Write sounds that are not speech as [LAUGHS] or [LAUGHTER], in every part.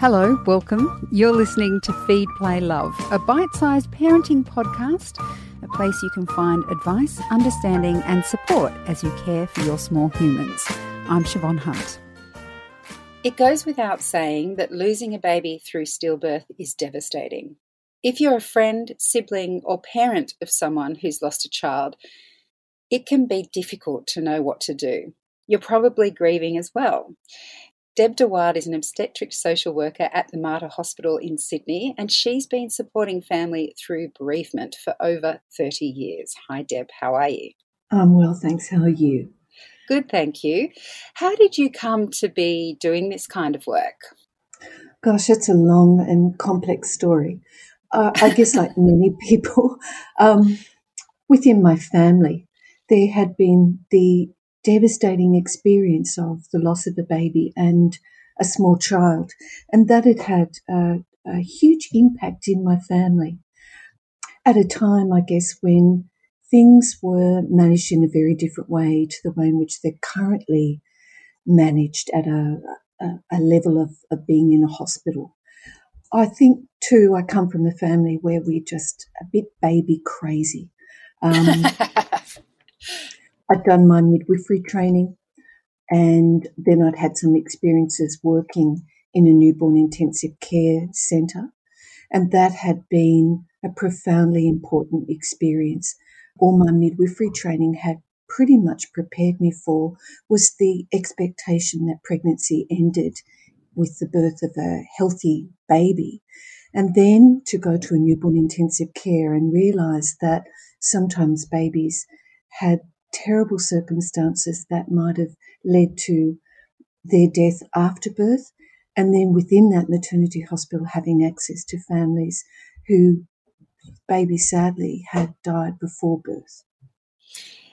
Hello, welcome. You're listening to Feed, Play, Love, a bite sized parenting podcast, a place you can find advice, understanding, and support as you care for your small humans. I'm Siobhan Hunt. It goes without saying that losing a baby through stillbirth is devastating. If you're a friend, sibling, or parent of someone who's lost a child, it can be difficult to know what to do. You're probably grieving as well. Deb de Wilde is an obstetric social worker at the Mater Hospital in Sydney, and she's been supporting family through bereavement for over 30 years. Hi, Deb, how are you? I'm well, thanks. How are you? Good, thank you. How did you come to be doing this kind of work? Gosh, it's a long and complex story. Uh, I guess, like [LAUGHS] many people um, within my family, there had been the devastating experience of the loss of a baby and a small child, and that had had a, a huge impact in my family at a time, I guess, when things were managed in a very different way to the way in which they're currently managed at a, a, a level of, of being in a hospital. I think too, I come from a family where we're just a bit baby crazy. Um, [LAUGHS] I'd done my midwifery training and then I'd had some experiences working in a newborn intensive care centre. And that had been a profoundly important experience. All my midwifery training had pretty much prepared me for was the expectation that pregnancy ended with the birth of a healthy baby. And then to go to a newborn intensive care and realize that sometimes babies had terrible circumstances that might have led to their death after birth. And then within that maternity hospital, having access to families who baby sadly had died before birth.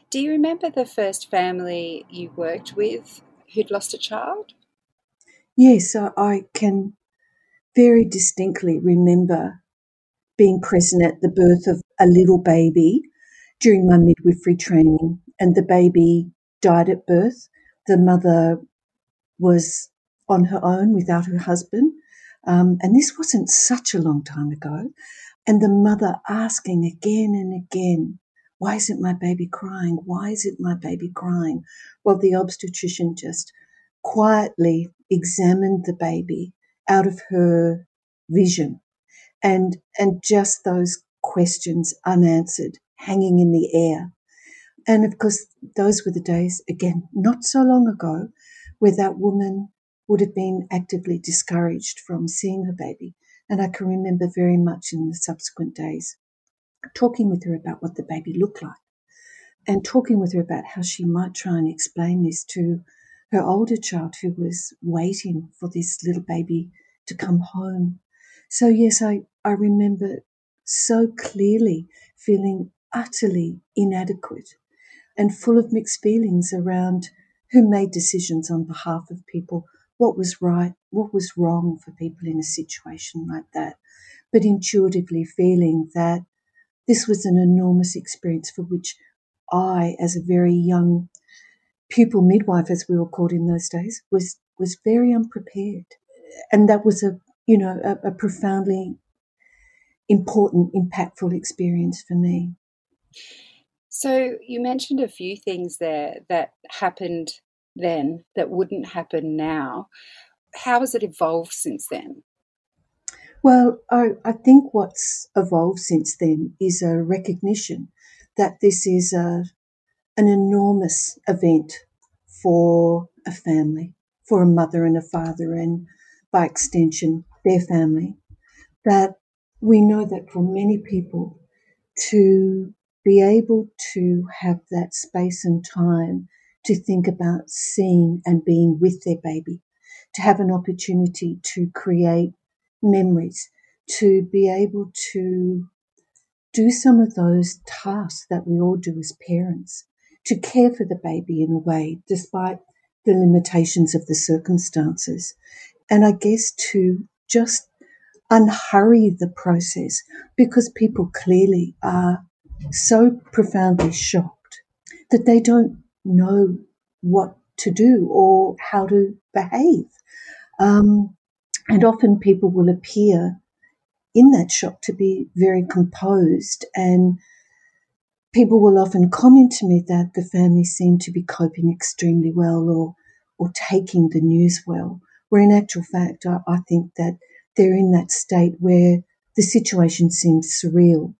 Do you remember the first family you worked with who'd lost a child? Yes, I can very distinctly remember being present at the birth of a little baby during my midwifery training and the baby died at birth. The mother was on her own without her husband. Um, and this wasn't such a long time ago. And the mother asking again and again, why isn't my baby crying? Why isn't my baby crying? Well, the obstetrician just quietly examined the baby out of her vision and, and just those questions unanswered hanging in the air. And of course, those were the days, again, not so long ago, where that woman would have been actively discouraged from seeing her baby. And I can remember very much in the subsequent days talking with her about what the baby looked like and talking with her about how she might try and explain this to her older child who was waiting for this little baby to come home. So, yes, I, I remember so clearly feeling utterly inadequate and full of mixed feelings around who made decisions on behalf of people, what was right, what was wrong for people in a situation like that, but intuitively feeling that this was an enormous experience for which I, as a very young pupil midwife, as we were called in those days, was was very unprepared, and that was a you know a, a profoundly important, impactful experience for me. So you mentioned a few things there that happened then that wouldn't happen now. How has it evolved since then? Well, I, I think what's evolved since then is a recognition that this is a, an enormous event for a family, for a mother and a father, and by extension, their family. That we know that for many people to be able to have that space and time to think about seeing and being with their baby, to have an opportunity to create memories, to be able to do some of those tasks that we all do as parents, to care for the baby in a way, despite the limitations of the circumstances. And I guess to just unhurry the process because people clearly are so profoundly shocked that they don't know what to do or how to behave. Um, And often people will appear in that shock to be very composed and people will often comment to me that the family seem to be coping extremely well or or taking the news well. Where in actual fact, I, I think that they're in that state where the situation seems surreal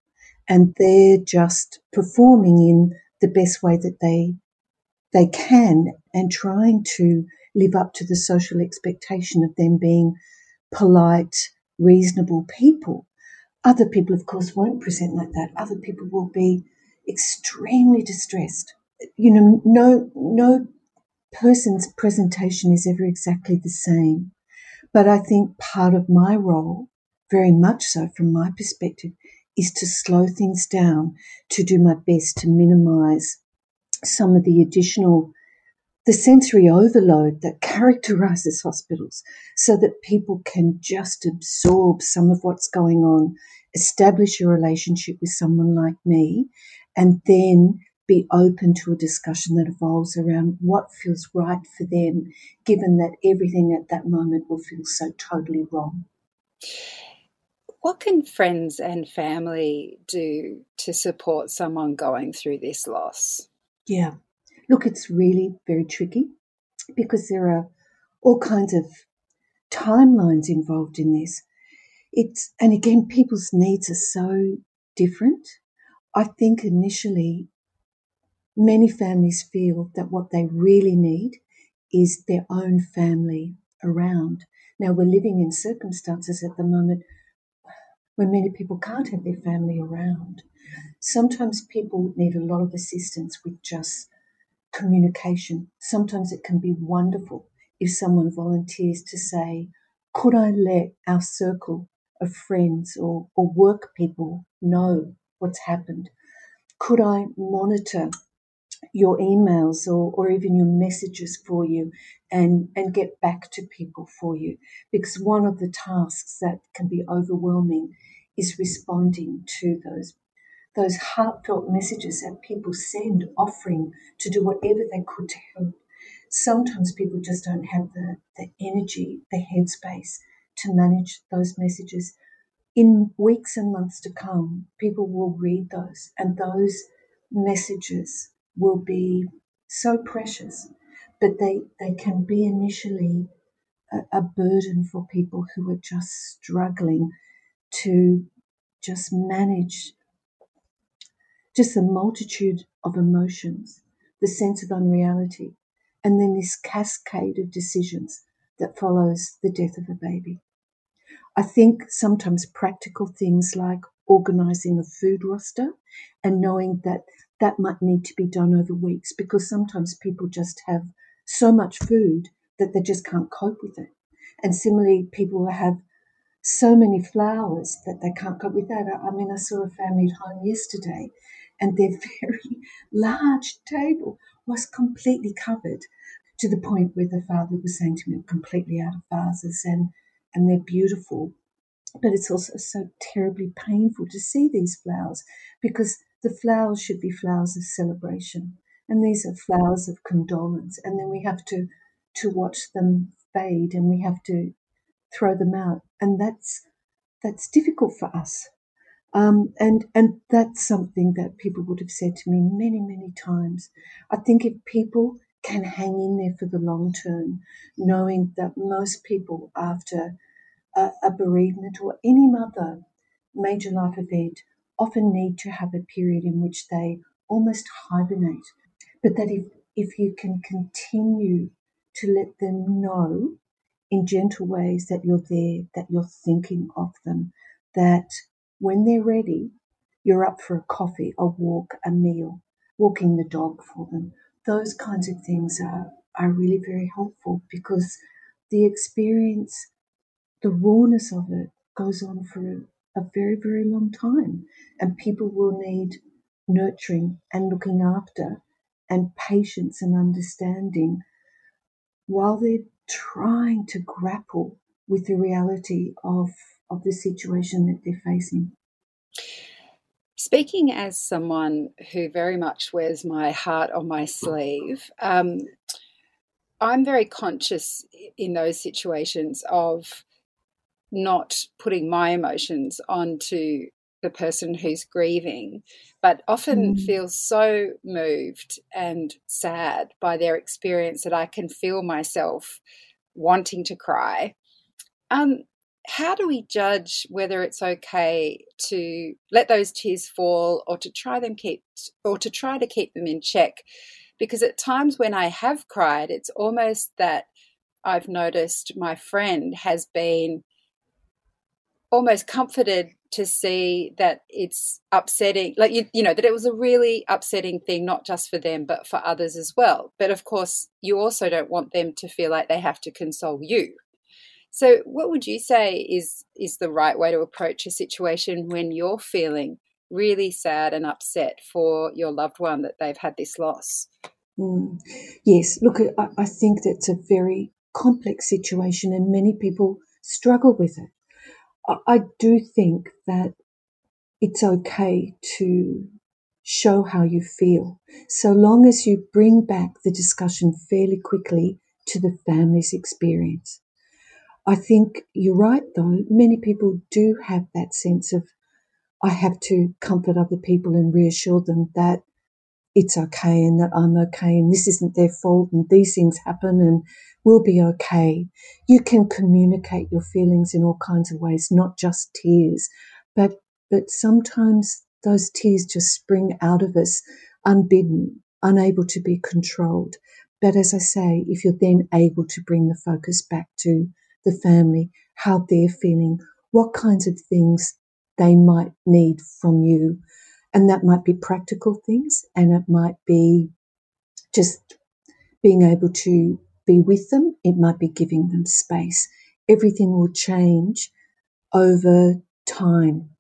and they're just performing in the best way that they they can and trying to live up to the social expectation of them being polite, reasonable people. Other people, of course, won't present like that. Other people will be extremely distressed. You know, no no person's presentation is ever exactly the same. But I think part of my role, very much so from my perspective, is to slow things down, to do my best to minimize some of the additional the sensory overload that characterizes hospitals so that people can just absorb some of what's going on, establish a relationship with someone like me, and then be open to a discussion that evolves around what feels right for them, given that everything at that moment will feel so totally wrong. What can friends and family do to support someone going through this loss? Yeah, look, it's really very tricky because there are all kinds of timelines involved in this. It's and again, people's needs are so different. I think initially Many families feel that what they really need is their own family around. Now, we're living in circumstances at the moment where many people can't have their family around. Sometimes people need a lot of assistance with just communication. Sometimes it can be wonderful if someone volunteers to say, Could I let our circle of friends or, or work people know what's happened? Could I monitor your emails or, or even your messages for you and, and get back to people for you. Because one of the tasks that can be overwhelming is responding to those those heartfelt messages that people send offering to do whatever they could to help. Sometimes people just don't have the, the energy, the headspace to manage those messages. In weeks and months to come, people will read those and those messages will be so precious, but they, they can be initially a, a burden for people who are just struggling to just manage just the multitude of emotions, the sense of unreality, and then this cascade of decisions that follows the death of a baby. I think sometimes practical things like organizing a food roster and knowing that that might need to be done over weeks because sometimes people just have so much food that they just can't cope with it. And similarly, people have so many flowers that they can't cope with that. I mean, I saw a family at home yesterday and their [LAUGHS] very large table was completely covered to the point where the father was saying to me, completely out of vases and, and they're beautiful. But it's also so terribly painful to see these flowers because the flowers should be flowers of celebration. And these are flowers of condolence. And then we have to, to watch them fade and we have to throw them out. And that's, that's difficult for us. Um, and, and that's something that people would have said to me many, many times. I think if people can hang in there for the long term, knowing that most people after a, a bereavement or any other major life event often need to have a period in which they almost hibernate. But that if, if you can continue to let them know in gentle ways that you're there, that you're thinking of them, that when they're ready, you're up for a coffee, a walk, a meal, walking the dog for them. Those kinds of things are, are really very helpful because the experience, the rawness of it goes on for a very, very long time. And people will need nurturing and looking after and patience and understanding while they're trying to grapple with the reality of, of the situation that they're facing. Speaking as someone who very much wears my heart on my sleeve, um, I'm very conscious in those situations of not putting my emotions onto the person who's grieving, but often mm. feel so moved and sad by their experience that I can feel myself wanting to cry. Um, how do we judge whether it's okay to let those tears fall or to try them keep or to try to keep them in check because at times when i have cried it's almost that i've noticed my friend has been almost comforted to see that it's upsetting like you, you know that it was a really upsetting thing not just for them but for others as well. But of course you also don't want them to feel like they have to console you. So what would you say is is the right way to approach a situation when you're feeling really sad and upset for your loved one that they've had this loss? Mm. yes. Look I, I think that's a very complex situation and many people struggle with it I do think that it's okay to show how you feel, so long as you bring back the discussion fairly quickly to the family's experience. I think you're right, though. Many people do have that sense of, I have to comfort other people and reassure them that it's okay and that I'm okay and this isn't their fault and these things happen and we'll be okay. You can communicate your feelings in all kinds of ways, not just tears, but but sometimes those tears just spring out of us unbidden, unable to be controlled. But as I say, if you're then able to bring the focus back to the family, how they're feeling, what kinds of things they might need from you, and that might be practical things and it might be just being able to be with them. It might be giving them space. Everything will change over time.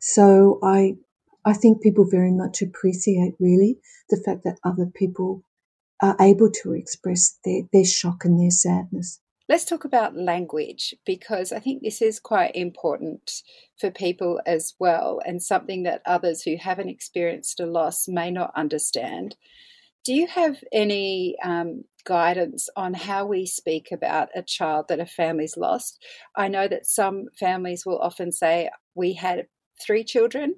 So I, I think people very much appreciate really the fact that other people are able to express their, their shock and their sadness. Let's talk about language because I think this is quite important for people as well and something that others who haven't experienced a loss may not understand. Do you have any um, guidance on how we speak about a child that a family's lost? I know that some families will often say, We had three children,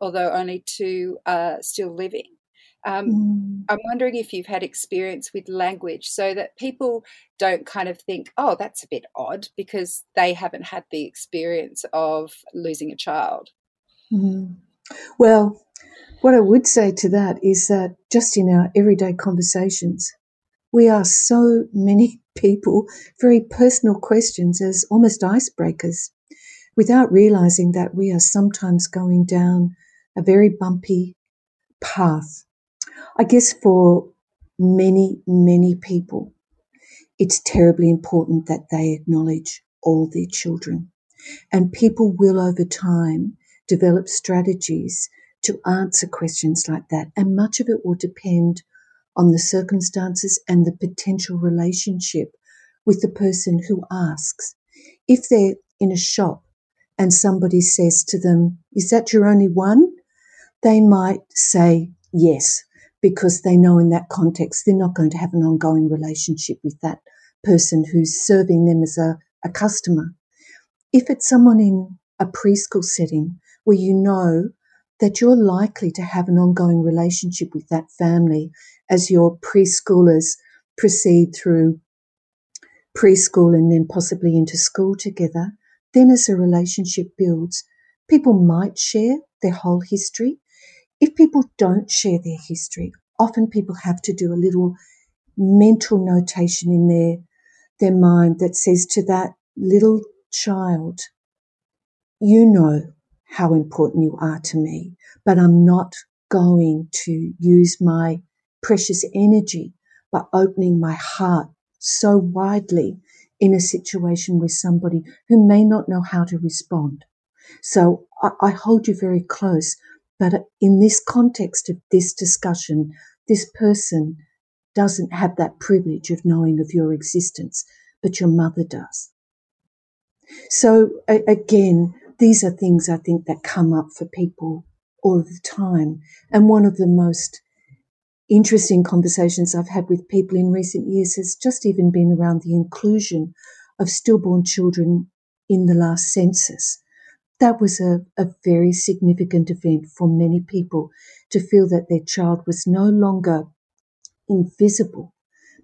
although only two are still living. Um, mm. I'm wondering if you've had experience with language so that people don't kind of think, oh, that's a bit odd because they haven't had the experience of losing a child. Mm. Well, what I would say to that is that just in our everyday conversations, we ask so many [LAUGHS] people very personal questions as almost icebreakers without realizing that we are sometimes going down a very bumpy path I guess for many, many people, it's terribly important that they acknowledge all their children. And people will over time develop strategies to answer questions like that. And much of it will depend on the circumstances and the potential relationship with the person who asks. If they're in a shop and somebody says to them, Is that your only one? They might say yes because they know in that context they're not going to have an ongoing relationship with that person who's serving them as a, a customer. If it's someone in a preschool setting where you know that you're likely to have an ongoing relationship with that family as your preschoolers proceed through preschool and then possibly into school together, then as a relationship builds, people might share their whole history if people don't share their history, often people have to do a little mental notation in their, their mind that says to that little child, you know how important you are to me, but I'm not going to use my precious energy by opening my heart so widely in a situation with somebody who may not know how to respond. So I, I hold you very close but in this context of this discussion, this person doesn't have that privilege of knowing of your existence, but your mother does. So again, these are things I think that come up for people all the time. And one of the most interesting conversations I've had with people in recent years has just even been around the inclusion of stillborn children in the last census. That was a, a very significant event for many people to feel that their child was no longer invisible,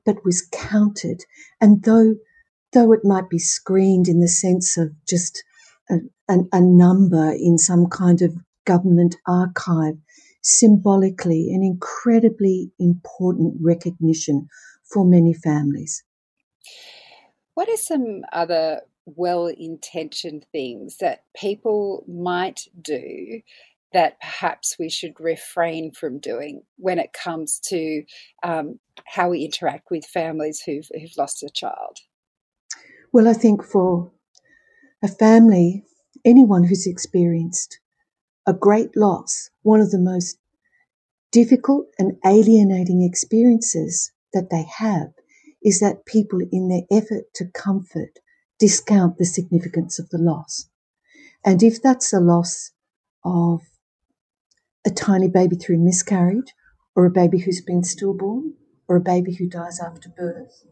but was counted. And though, though it might be screened in the sense of just a, a, a number in some kind of government archive, symbolically an incredibly important recognition for many families. What are some other well intentioned things that people might do that perhaps we should refrain from doing when it comes to um, how we interact with families who've, who've lost a child? Well, I think for a family, anyone who's experienced a great loss, one of the most difficult and alienating experiences that they have is that people, in their effort to comfort, discount the significance of the loss. And if that's a loss of a tiny baby through miscarriage, or a baby who's been stillborn, or a baby who dies after birth,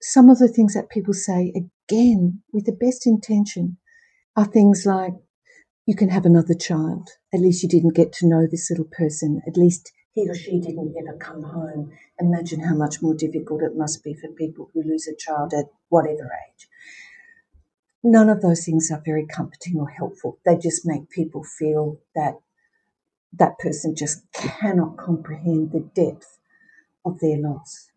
some of the things that people say, again, with the best intention, are things like, you can have another child. At least you didn't get to know this little person. At least he or she didn't ever come home. Imagine how much more difficult it must be for people who lose a child at whatever age. None of those things are very comforting or helpful. They just make people feel that that person just cannot comprehend the depth of their loss.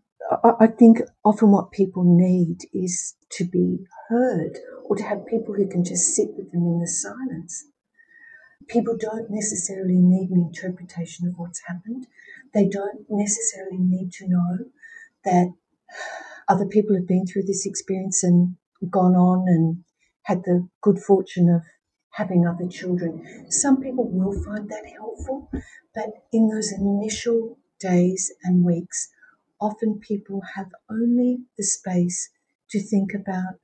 I think often what people need is to be heard or to have people who can just sit with them in the silence people don't necessarily need an interpretation of what's happened. They don't necessarily need to know that other people have been through this experience and gone on and had the good fortune of having other children. Some people will find that helpful, but in those initial days and weeks, often people have only the space to think about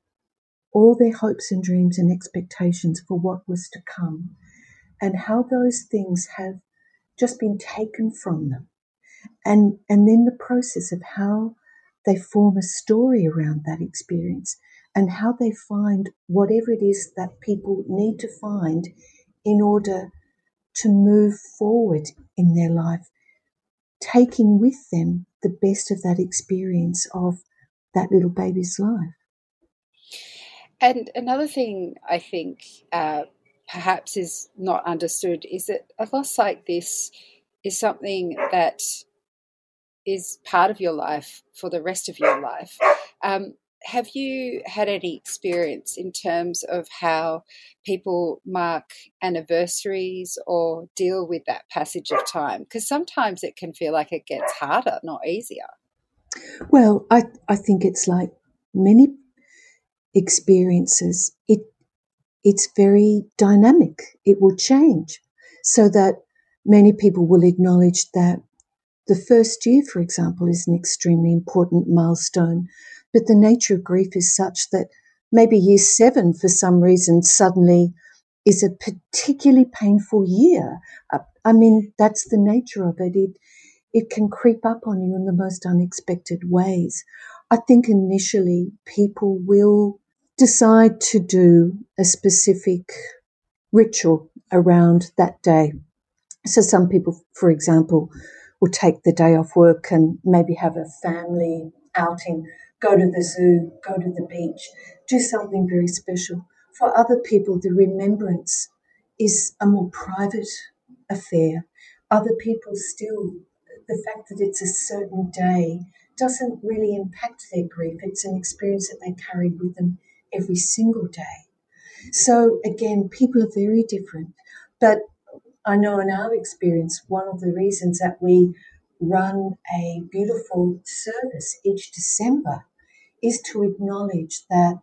all their hopes and dreams and expectations for what was to come and how those things have just been taken from them. And, and then the process of how they form a story around that experience and how they find whatever it is that people need to find in order to move forward in their life, taking with them the best of that experience of that little baby's life. And another thing I think uh, perhaps is not understood is that a loss like this is something that is part of your life for the rest of your life. Um, have you had any experience in terms of how people mark anniversaries or deal with that passage of time? Because sometimes it can feel like it gets harder, not easier. Well, I, I think it's like many experiences, it it's very dynamic. It will change so that many people will acknowledge that the first year, for example, is an extremely important milestone. But the nature of grief is such that maybe year seven, for some reason, suddenly is a particularly painful year. Uh, I mean, that's the nature of it. It, it can creep up on you in the most unexpected ways. I think initially people will decide to do a specific ritual around that day. So some people, for example, will take the day off work and maybe have a family outing, go to the zoo, go to the beach, do something very special. For other people, the remembrance is a more private affair. Other people still, the fact that it's a certain day doesn't really impact their grief. It's an experience that they carry with them every single day. So again, people are very different. But I know in our experience, one of the reasons that we run a beautiful service each December is to acknowledge that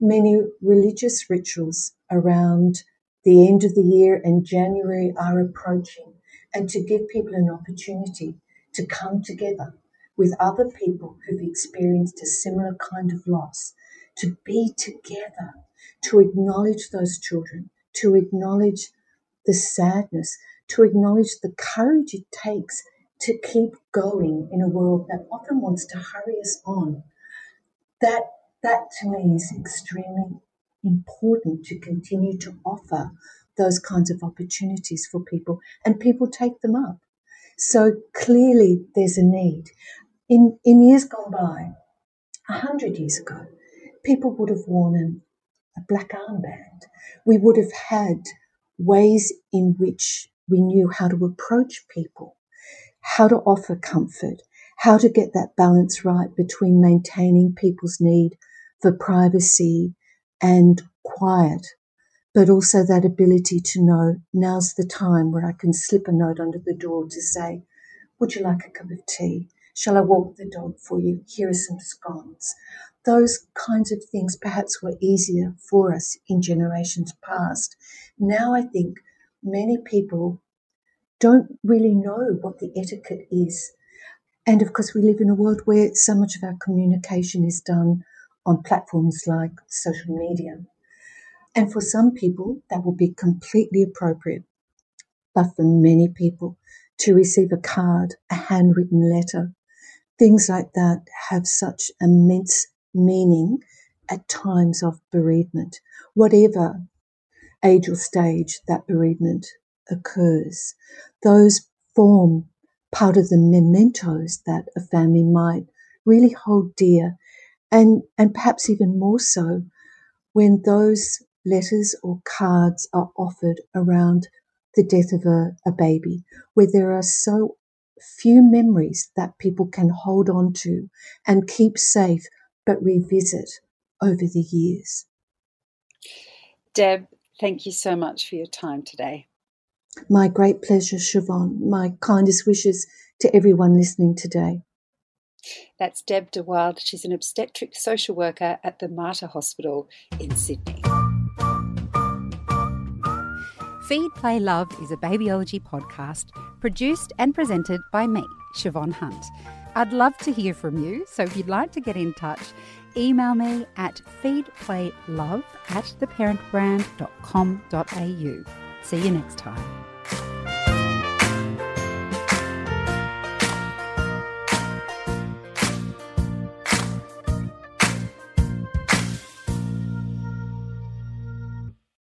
many religious rituals around the end of the year and January are approaching, and to give people an opportunity to come together with other people who've experienced a similar kind of loss to be together, to acknowledge those children, to acknowledge the sadness, to acknowledge the courage it takes to keep going in a world that often wants to hurry us on. That that to me is extremely important to continue to offer those kinds of opportunities for people, and people take them up. So clearly, there's a need. In, in years gone by, a hundred years ago, people would have worn an, a black armband. We would have had ways in which we knew how to approach people, how to offer comfort, how to get that balance right between maintaining people's need for privacy and quiet, but also that ability to know now's the time where I can slip a note under the door to say, Would you like a cup of tea? Shall I walk the dog for you? Here are some scones. Those kinds of things perhaps were easier for us in generations past. Now I think many people don't really know what the etiquette is. And of course, we live in a world where so much of our communication is done on platforms like social media. And for some people, that will be completely appropriate. But for many people, to receive a card, a handwritten letter, things like that have such immense meaning at times of bereavement, whatever age or stage that bereavement occurs. Those form part of the mementos that a family might really hold dear and, and perhaps even more so when those letters or cards are offered around the death of a, a baby, where there are so few memories that people can hold on to and keep safe but revisit over the years. Deb, thank you so much for your time today. My great pleasure, Siobhan. My kindest wishes to everyone listening today. That's Deb de Wilde. She's an obstetric social worker at the Mater Hospital in Sydney. Feed, Play, Love is a babyology podcast produced and presented by me, Siobhan Hunt. I'd love to hear from you, so if you'd like to get in touch, email me at feedplaylove at theparentbrand.com.au. See you next time.